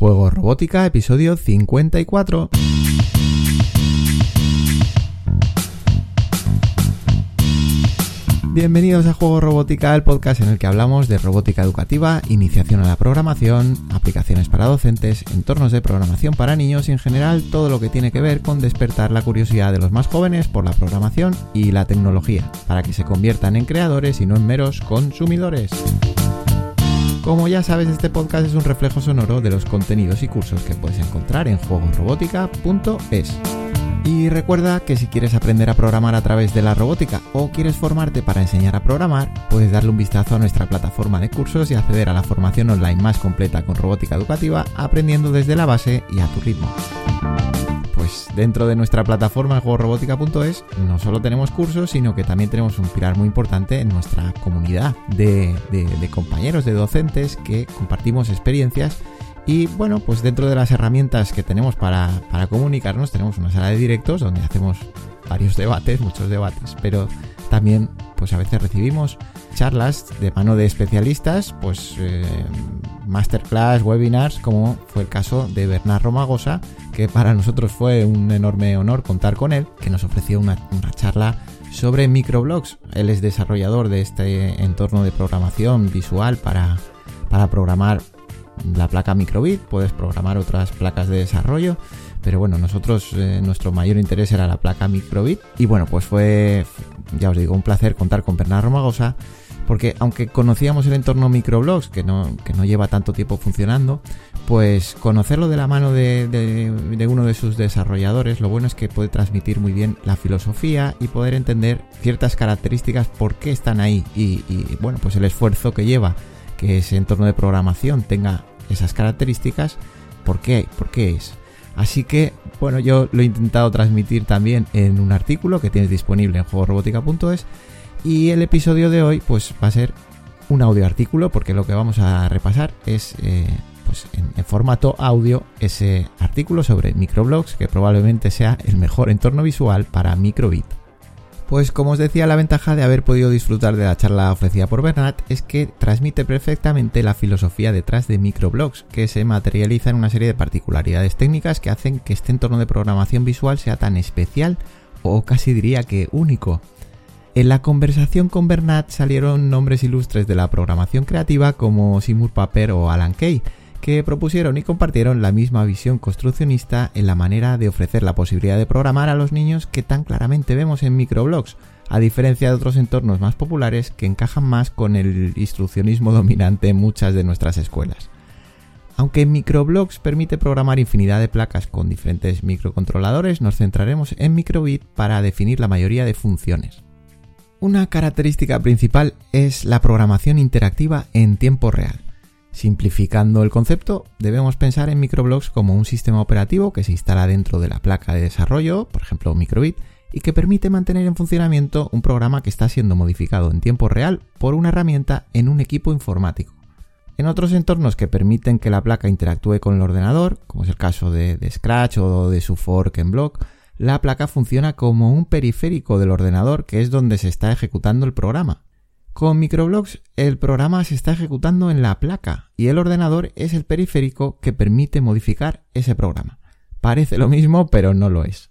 Juego Robótica, episodio 54. Bienvenidos a Juego Robótica, el podcast en el que hablamos de robótica educativa, iniciación a la programación, aplicaciones para docentes, entornos de programación para niños y en general todo lo que tiene que ver con despertar la curiosidad de los más jóvenes por la programación y la tecnología, para que se conviertan en creadores y no en meros consumidores. Como ya sabes, este podcast es un reflejo sonoro de los contenidos y cursos que puedes encontrar en juegosrobótica.es. Y recuerda que si quieres aprender a programar a través de la robótica o quieres formarte para enseñar a programar, puedes darle un vistazo a nuestra plataforma de cursos y acceder a la formación online más completa con robótica educativa, aprendiendo desde la base y a tu ritmo. Pues dentro de nuestra plataforma juegorobótica.es no solo tenemos cursos, sino que también tenemos un pilar muy importante en nuestra comunidad de, compañeros, de docentes que compartimos experiencias y bueno, pues dentro de las herramientas que tenemos para, para, comunicarnos, tenemos una sala de directos donde hacemos varios debates, muchos debates, pero también pues a veces recibimos charlas de mano de especialistas, pues eh, masterclass, webinars, como fue el caso de Bernard Romagosa, que para nosotros fue un enorme honor contar con él, que nos ofreció una, charla sobre microblogs. Él es desarrollador de este entorno de programación visual para, para programar la placa microbit, puedes programar otras placas de desarrollo, pero bueno, nosotros eh, nuestro mayor interés era la placa microbit y bueno, pues fue, ya os digo, un placer contar con Bernardo Romagosa porque aunque conocíamos el entorno microblogs, que no, que no lleva tanto tiempo funcionando, pues conocerlo de la mano de, uno de sus desarrolladores, lo bueno es que puede transmitir muy bien la filosofía y poder entender ciertas características por qué están ahí y, y bueno, pues el esfuerzo que lleva que ese entorno de programación tenga esas características, ¿por qué? ¿Por qué es? Así que, bueno, yo lo he intentado transmitir también en un artículo que tienes disponible en juegorobótica.es y el episodio de hoy pues va a ser un audio artículo porque lo que vamos a repasar es eh, pues en, en, formato audio ese artículo sobre microblogs que probablemente sea el mejor entorno visual para microbit. Pues como os decía, la ventaja de haber podido disfrutar de la charla ofrecida por Bernat es que transmite perfectamente la filosofía detrás de microblogs, que se materializa en una serie de particularidades técnicas que hacen que este entorno de programación visual sea tan especial o casi diría que único. En la conversación con Bernat salieron nombres ilustres de la programación creativa como Seymour Papert o Alan Kay, que propusieron y compartieron la misma visión construccionista en la manera de ofrecer la posibilidad de programar a los niños que tan claramente vemos en microblogs, a diferencia de otros entornos más populares que encajan más con el instruccionismo dominante en muchas de nuestras escuelas. Aunque Microblogs permite programar infinidad de placas con diferentes microcontroladores, nos centraremos en Microbit para definir la mayoría de funciones. Una característica principal es la programación interactiva en tiempo real. Simplificando el concepto, debemos pensar en microblogs como un sistema operativo que se instala dentro de la placa de desarrollo, por ejemplo microbit, y que permite mantener en funcionamiento un programa que está siendo modificado en tiempo real por una herramienta en un equipo informático. En otros entornos que permiten que la placa interactúe con el ordenador, como es el caso de, Scratch o de su fork en block, la placa funciona como un periférico del ordenador que es donde se está ejecutando el programa. Con microblogs el programa se está ejecutando en la placa y el ordenador es el periférico que permite modificar ese programa. Parece lo mismo, pero no lo es.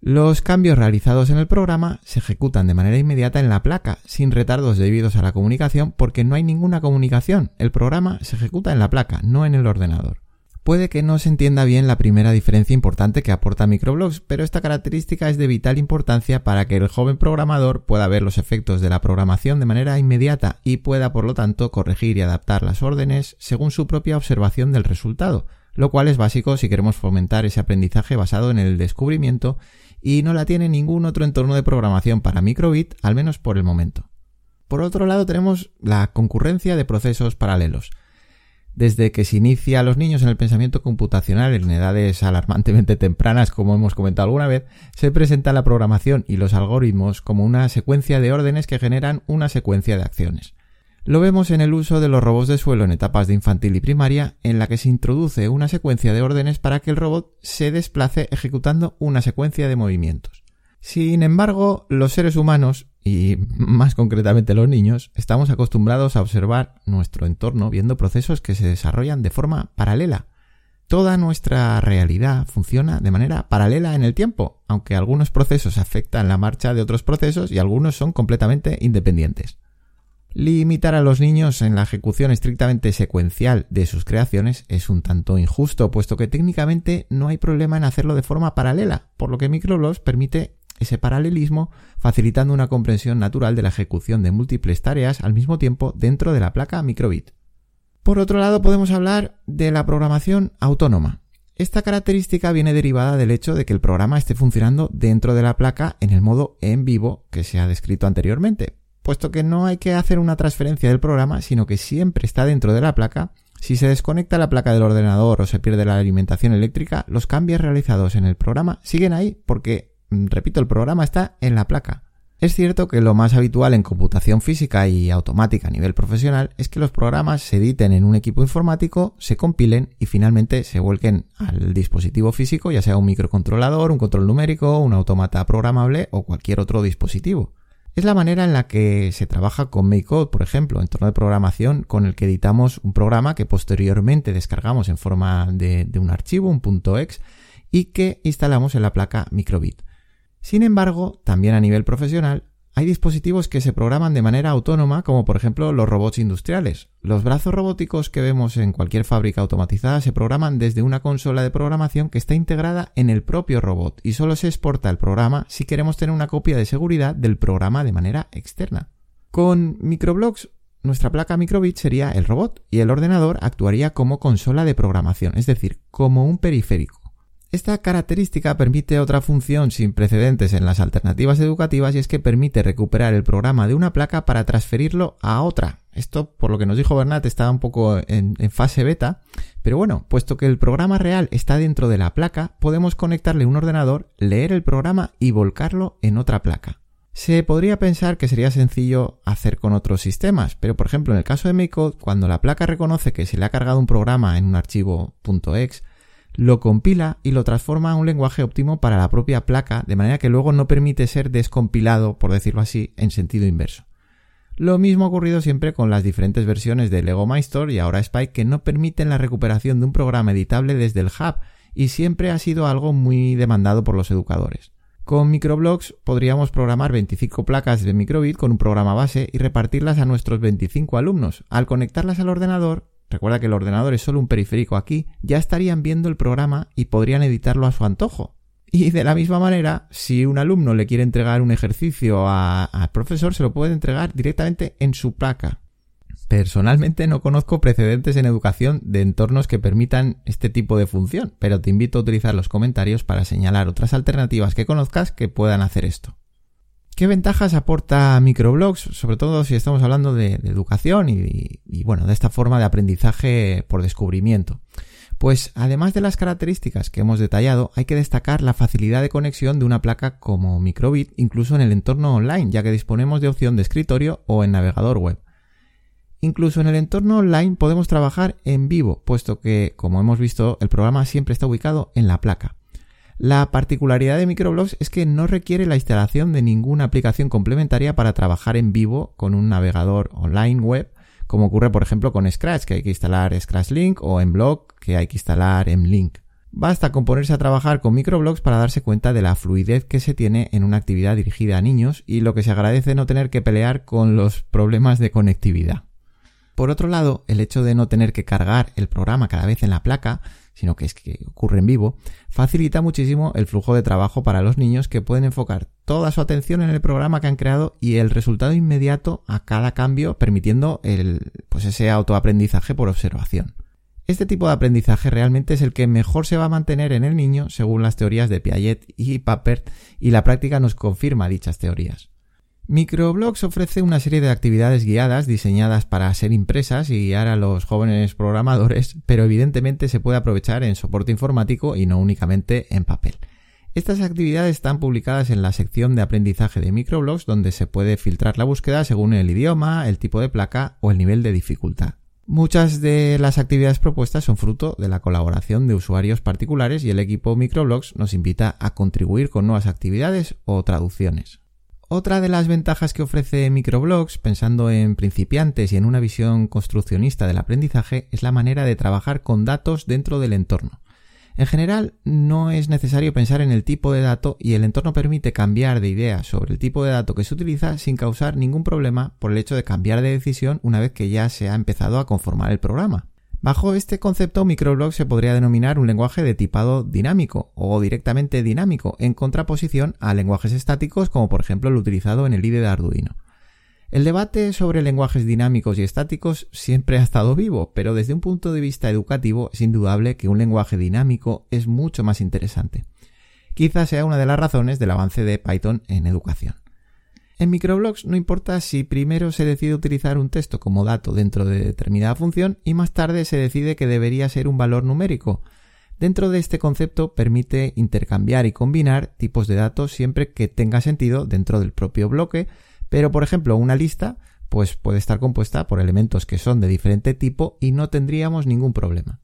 Los cambios realizados en el programa se ejecutan de manera inmediata en la placa, sin retardos debidos a la comunicación, porque no hay ninguna comunicación. El programa se ejecuta en la placa, no en el ordenador. Puede que no se entienda bien la primera diferencia importante que aporta Microblogs, pero esta característica es de vital importancia para que el joven programador pueda ver los efectos de la programación de manera inmediata y pueda, por lo tanto, corregir y adaptar las órdenes según su propia observación del resultado, lo cual es básico si queremos fomentar ese aprendizaje basado en el descubrimiento y no la tiene ningún otro entorno de programación para microbit, al menos por el momento. Por otro lado tenemos la concurrencia de procesos paralelos. Desde que se inicia a los niños en el pensamiento computacional en edades alarmantemente tempranas, como hemos comentado alguna vez, se presenta la programación y los algoritmos como una secuencia de órdenes que generan una secuencia de acciones. Lo vemos en el uso de los robots de suelo en etapas de infantil y primaria, en la que se introduce una secuencia de órdenes para que el robot se desplace ejecutando una secuencia de movimientos. Sin embargo, los seres humanos y más concretamente los niños, estamos acostumbrados a observar nuestro entorno viendo procesos que se desarrollan de forma paralela. Toda nuestra realidad funciona de manera paralela en el tiempo, aunque algunos procesos afectan la marcha de otros procesos y algunos son completamente independientes. Limitar a los niños en la ejecución estrictamente secuencial de sus creaciones es un tanto injusto, puesto que técnicamente no hay problema en hacerlo de forma paralela, por lo que Microblox permite ese paralelismo facilitando una comprensión natural de la ejecución de múltiples tareas al mismo tiempo dentro de la placa microbit. Por otro lado, podemos hablar de la programación autónoma. Esta característica viene derivada del hecho de que el programa esté funcionando dentro de la placa en el modo en vivo que se ha descrito anteriormente, puesto que no hay que hacer una transferencia del programa, sino que siempre está dentro de la placa. Si se desconecta la placa del ordenador o se pierde la alimentación eléctrica, los cambios realizados en el programa siguen ahí porque, repito, el programa está en la placa. Es cierto que lo más habitual en computación física y automática a nivel profesional es que los programas se editen en un equipo informático, se compilen y finalmente se vuelquen al dispositivo físico, ya sea un microcontrolador, un control numérico, un automata programable o cualquier otro dispositivo. Es la manera en la que se trabaja con MakeCode, por ejemplo, entorno de programación con el que editamos un programa que posteriormente descargamos en forma de, de un archivo, un .exe, y que instalamos en la placa microbit. Sin embargo, también a nivel profesional, hay dispositivos que se programan de manera autónoma, como por ejemplo los robots industriales. Los brazos robóticos que vemos en cualquier fábrica automatizada se programan desde una consola de programación que está integrada en el propio robot y solo se exporta el programa si queremos tener una copia de seguridad del programa de manera externa. Con microblocks, nuestra placa microbit sería el robot y el ordenador actuaría como consola de programación, es decir, como un periférico. Esta característica permite otra función sin precedentes en las alternativas educativas y es que permite recuperar el programa de una placa para transferirlo a otra. Esto, por lo que nos dijo Bernat, estaba un poco en, fase beta, pero bueno, puesto que el programa real está dentro de la placa, podemos conectarle un ordenador, leer el programa y volcarlo en otra placa. Se podría pensar que sería sencillo hacer con otros sistemas, pero por ejemplo en el caso de MakeCode, cuando la placa reconoce que se le ha cargado un programa en un archivo .exe, lo compila y lo transforma a un lenguaje óptimo para la propia placa, de manera que luego no permite ser descompilado, por decirlo así, en sentido inverso. Lo mismo ha ocurrido siempre con las diferentes versiones de Lego MyStore y ahora Spike que no permiten la recuperación de un programa editable desde el hub y siempre ha sido algo muy demandado por los educadores. Con microblocks podríamos programar 25 placas de microbit con un programa base y repartirlas a nuestros 25 alumnos. Al conectarlas al ordenador, recuerda que el ordenador es solo un periférico aquí, ya estarían viendo el programa y podrían editarlo a su antojo. Y de la misma manera, si un alumno le quiere entregar un ejercicio al profesor, se lo puede entregar directamente en su placa. Personalmente no conozco precedentes en educación de entornos que permitan este tipo de función, pero te invito a utilizar los comentarios para señalar otras alternativas que conozcas que puedan hacer esto. ¿Qué ventajas aporta microblogs? Sobre todo si estamos hablando de, educación y, bueno, de esta forma de aprendizaje por descubrimiento. Pues además de las características que hemos detallado, hay que destacar la facilidad de conexión de una placa como microbit incluso en el entorno online, ya que disponemos de opción de escritorio o en navegador web. Incluso en el entorno online podemos trabajar en vivo, puesto que, como hemos visto, el programa siempre está ubicado en la placa. La particularidad de Microblogs es que no requiere la instalación de ninguna aplicación complementaria para trabajar en vivo con un navegador online web, como ocurre por ejemplo con Scratch, que hay que instalar Scratch Link, o en Blog, que hay que instalar en Link. Basta con ponerse a trabajar con microblogs para darse cuenta de la fluidez que se tiene en una actividad dirigida a niños y lo que se agradece no tener que pelear con los problemas de conectividad. Por otro lado, el hecho de no tener que cargar el programa cada vez en la placa sino que es que ocurre en vivo, facilita muchísimo el flujo de trabajo para los niños que pueden enfocar toda su atención en el programa que han creado y el resultado inmediato a cada cambio, permitiendo el, pues ese autoaprendizaje por observación. Este tipo de aprendizaje realmente es el que mejor se va a mantener en el niño según las teorías de Piaget y Papert y la práctica nos confirma dichas teorías. Microblogs ofrece una serie de actividades guiadas diseñadas para ser impresas y guiar a los jóvenes programadores, pero evidentemente se puede aprovechar en soporte informático y no únicamente en papel. Estas actividades están publicadas en la sección de aprendizaje de microblogs donde se puede filtrar la búsqueda según el idioma, el tipo de placa o el nivel de dificultad. Muchas de las actividades propuestas son fruto de la colaboración de usuarios particulares y el equipo Microblogs nos invita a contribuir con nuevas actividades o traducciones. Otra de las ventajas que ofrece Microblogs, pensando en principiantes y en una visión construccionista del aprendizaje, es la manera de trabajar con datos dentro del entorno. En general, no es necesario pensar en el tipo de dato y el entorno permite cambiar de idea sobre el tipo de dato que se utiliza sin causar ningún problema por el hecho de cambiar de decisión una vez que ya se ha empezado a conformar el programa. Bajo este concepto, Microblog se podría denominar un lenguaje de tipado dinámico o directamente dinámico, en contraposición a lenguajes estáticos como por ejemplo el utilizado en el IDE de Arduino. El debate sobre lenguajes dinámicos y estáticos siempre ha estado vivo, pero desde un punto de vista educativo es indudable que un lenguaje dinámico es mucho más interesante. Quizás sea una de las razones del avance de Python en educación. En microblogs no importa si primero se decide utilizar un texto como dato dentro de determinada función y más tarde se decide que debería ser un valor numérico. Dentro de este concepto permite intercambiar y combinar tipos de datos siempre que tenga sentido dentro del propio bloque, pero por ejemplo una lista pues puede estar compuesta por elementos que son de diferente tipo y no tendríamos ningún problema.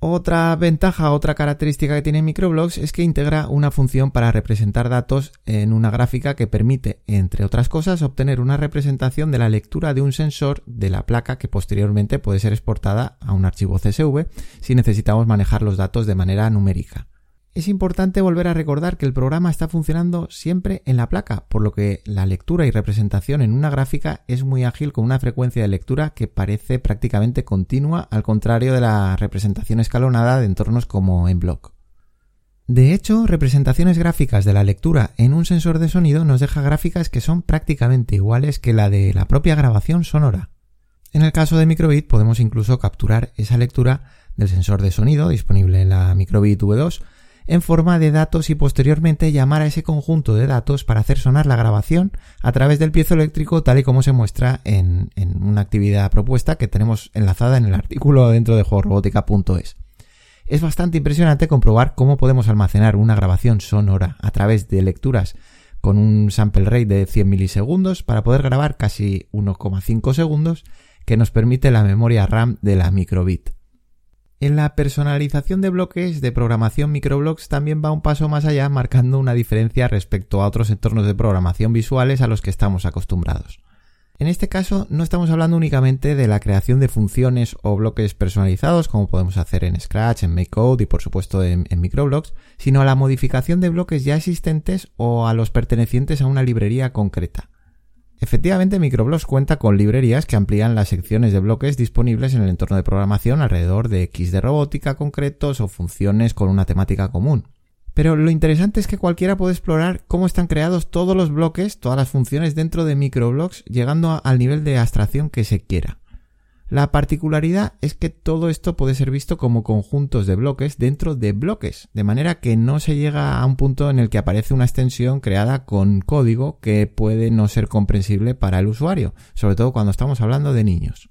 Otra ventaja, otra característica que tiene Microblogs es que integra una función para representar datos en una gráfica que permite, entre otras cosas, obtener una representación de la lectura de un sensor de la placa que posteriormente puede ser exportada a un archivo CSV si necesitamos manejar los datos de manera numérica. Es importante volver a recordar que el programa está funcionando siempre en la placa, por lo que la lectura y representación en una gráfica es muy ágil con una frecuencia de lectura que parece prácticamente continua, al contrario de la representación escalonada de entornos como en block. De hecho, representaciones gráficas de la lectura en un sensor de sonido nos deja gráficas que son prácticamente iguales que la de la propia grabación sonora. En el caso de Microbit podemos incluso capturar esa lectura del sensor de sonido disponible en la Microbit V2 en forma de datos y posteriormente llamar a ese conjunto de datos para hacer sonar la grabación a través del piezoeléctrico tal y como se muestra en, una actividad propuesta que tenemos enlazada en el artículo dentro de juegorobótica.es. Es bastante impresionante comprobar cómo podemos almacenar una grabación sonora a través de lecturas con un sample rate de 100 milisegundos para poder grabar casi 1,5 segundos que nos permite la memoria RAM de la microbit. En la personalización de bloques de programación microblocks también va un paso más allá, marcando una diferencia respecto a otros entornos de programación visuales a los que estamos acostumbrados. En este caso no estamos hablando únicamente de la creación de funciones o bloques personalizados como podemos hacer en Scratch, en MakeCode y por supuesto en, en microblocks, sino a la modificación de bloques ya existentes o a los pertenecientes a una librería concreta. Efectivamente, Microblogs cuenta con librerías que amplían las secciones de bloques disponibles en el entorno de programación alrededor de X de robótica concretos o funciones con una temática común. Pero lo interesante es que cualquiera puede explorar cómo están creados todos los bloques, todas las funciones dentro de microblogs, llegando al nivel de abstracción que se quiera. La particularidad es que todo esto puede ser visto como conjuntos de bloques dentro de bloques, de manera que no se llega a un punto en el que aparece una extensión creada con código que puede no ser comprensible para el usuario, sobre todo cuando estamos hablando de niños.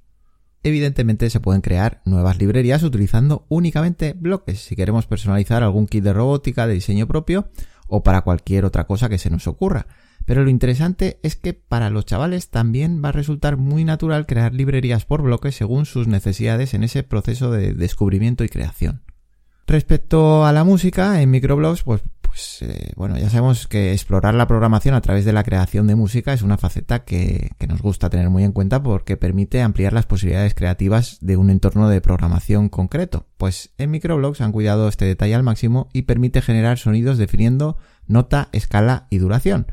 Evidentemente se pueden crear nuevas librerías utilizando únicamente bloques si queremos personalizar algún kit de robótica de diseño propio o para cualquier otra cosa que se nos ocurra. Pero lo interesante es que para los chavales también va a resultar muy natural crear librerías por bloques según sus necesidades en ese proceso de descubrimiento y creación. Respecto a la música, en microblogs, pues, pues eh, bueno, ya sabemos que explorar la programación a través de la creación de música es una faceta que, que nos gusta tener muy en cuenta porque permite ampliar las posibilidades creativas de un entorno de programación concreto. Pues en microblogs han cuidado este detalle al máximo y permite generar sonidos definiendo nota, escala y duración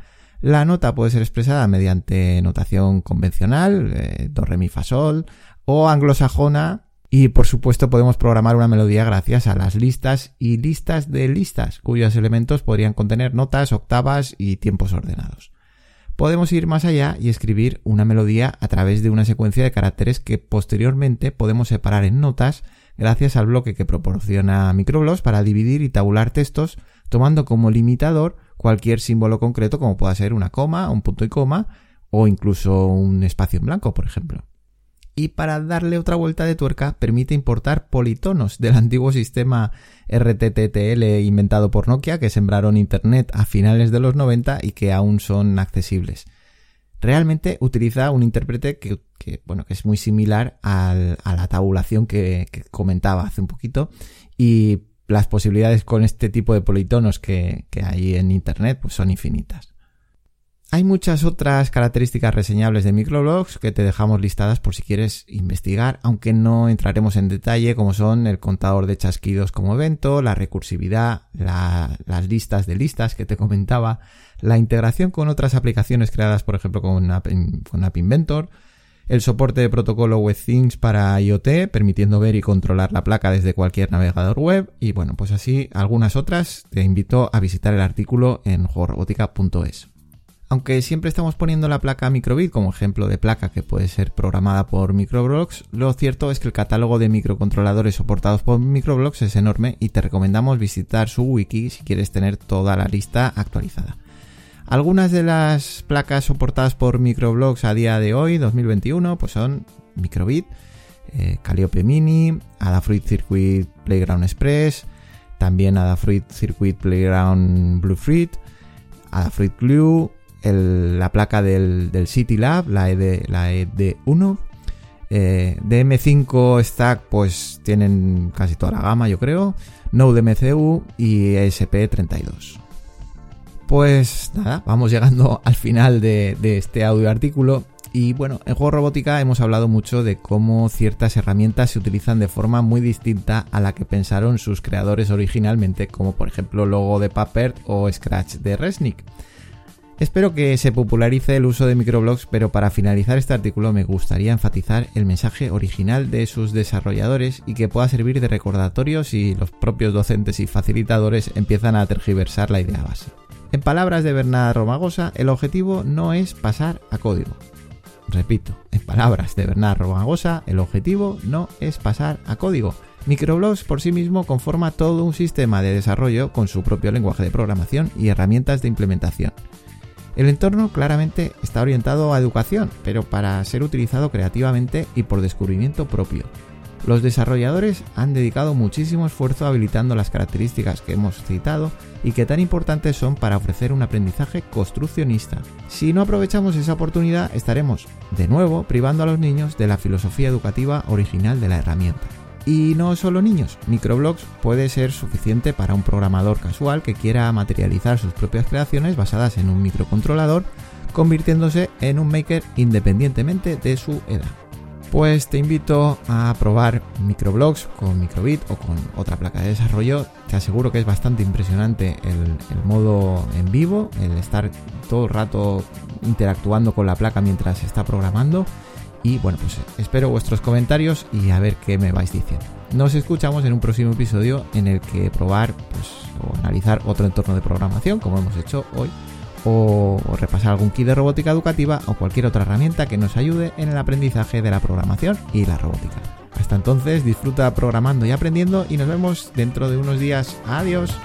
la nota puede ser expresada mediante notación convencional, eh, do, re, mi, fa, sol, o anglosajona, y por supuesto podemos programar una melodía gracias a las listas y listas de listas, cuyos elementos podrían contener notas, octavas y tiempos ordenados. Podemos ir más allá y escribir una melodía a través de una secuencia de caracteres que posteriormente podemos separar en notas gracias al bloque que proporciona Microblogs para dividir y tabular textos, tomando como limitador cualquier símbolo concreto como pueda ser una coma, un punto y coma o incluso un espacio en blanco, por ejemplo. Y para darle otra vuelta de tuerca permite importar politonos del antiguo sistema RTTL inventado por Nokia que sembraron Internet a finales de los 90 y que aún son accesibles. Realmente utiliza un intérprete que, bueno, que es muy similar a la tabulación que, que comentaba hace un poquito y las posibilidades con este tipo de politonos que, hay en Internet pues son infinitas. Hay muchas otras características reseñables de microblogs que te dejamos listadas por si quieres investigar, aunque no entraremos en detalle, como son el contador de chasquidos como evento, la recursividad, las listas de listas que te comentaba, la integración con otras aplicaciones creadas, por ejemplo, con App, con App Inventor, el soporte de protocolo WebThings para IoT, permitiendo ver y controlar la placa desde cualquier navegador web, y bueno, pues así algunas otras. Te invito a visitar el artículo en juegorobótica.es. Aunque siempre estamos poniendo la placa Microbit como ejemplo de placa que puede ser programada por Microblox, lo cierto es que el catálogo de microcontroladores soportados por Microblox es enorme y te recomendamos visitar su wiki si quieres tener toda la lista actualizada. Algunas de las placas soportadas por Microblox a día de hoy, 2021, pues son Microbit, eh, Calliope Mini, Adafruit Circuit Playground Express, también Adafruit Circuit Playground Bluefruit, Adafruit Glue, la placa del, City Lab, la, ED, la ED1. Eh, DM5 Stack, pues tienen casi toda la gama, yo creo. Node MCU y ESP32. Pues nada, vamos llegando al final de, este audio artículo. Y bueno, en Juego Robótica hemos hablado mucho de cómo ciertas herramientas se utilizan de forma muy distinta a la que pensaron sus creadores originalmente, como por ejemplo Logo de Puppet o Scratch de Resnick. Espero que se popularice el uso de microblogs, pero para finalizar este artículo me gustaría enfatizar el mensaje original de sus desarrolladores y que pueda servir de recordatorio si los propios docentes y facilitadores empiezan a tergiversar la idea base. En palabras de Bernard Romagosa, el objetivo no es pasar a código. Repito, en palabras de Bernard Romagosa, el objetivo no es pasar a código. Microblogs por sí mismo conforma todo un sistema de desarrollo con su propio lenguaje de programación y herramientas de implementación. El entorno claramente está orientado a educación, pero para ser utilizado creativamente y por descubrimiento propio. Los desarrolladores han dedicado muchísimo esfuerzo habilitando las características que hemos citado y que tan importantes son para ofrecer un aprendizaje construccionista. Si no aprovechamos esa oportunidad, estaremos, de nuevo, privando a los niños de la filosofía educativa original de la herramienta. Y no solo niños, microblogs puede ser suficiente para un programador casual que quiera materializar sus propias creaciones basadas en un microcontrolador, convirtiéndose en un maker independientemente de su edad. Pues te invito a probar microblogs con microbit o con otra placa de desarrollo. Te aseguro que es bastante impresionante el, modo en vivo, el estar todo el rato interactuando con la placa mientras se está programando y bueno, pues espero vuestros comentarios y a ver qué me vais diciendo. Nos escuchamos en un próximo episodio en el que probar pues, o analizar otro entorno de programación, como hemos hecho hoy, o, repasar algún kit de robótica educativa o cualquier otra herramienta que nos ayude en el aprendizaje de la programación y la robótica. Hasta entonces, disfruta programando y aprendiendo y nos vemos dentro de unos días. Adiós.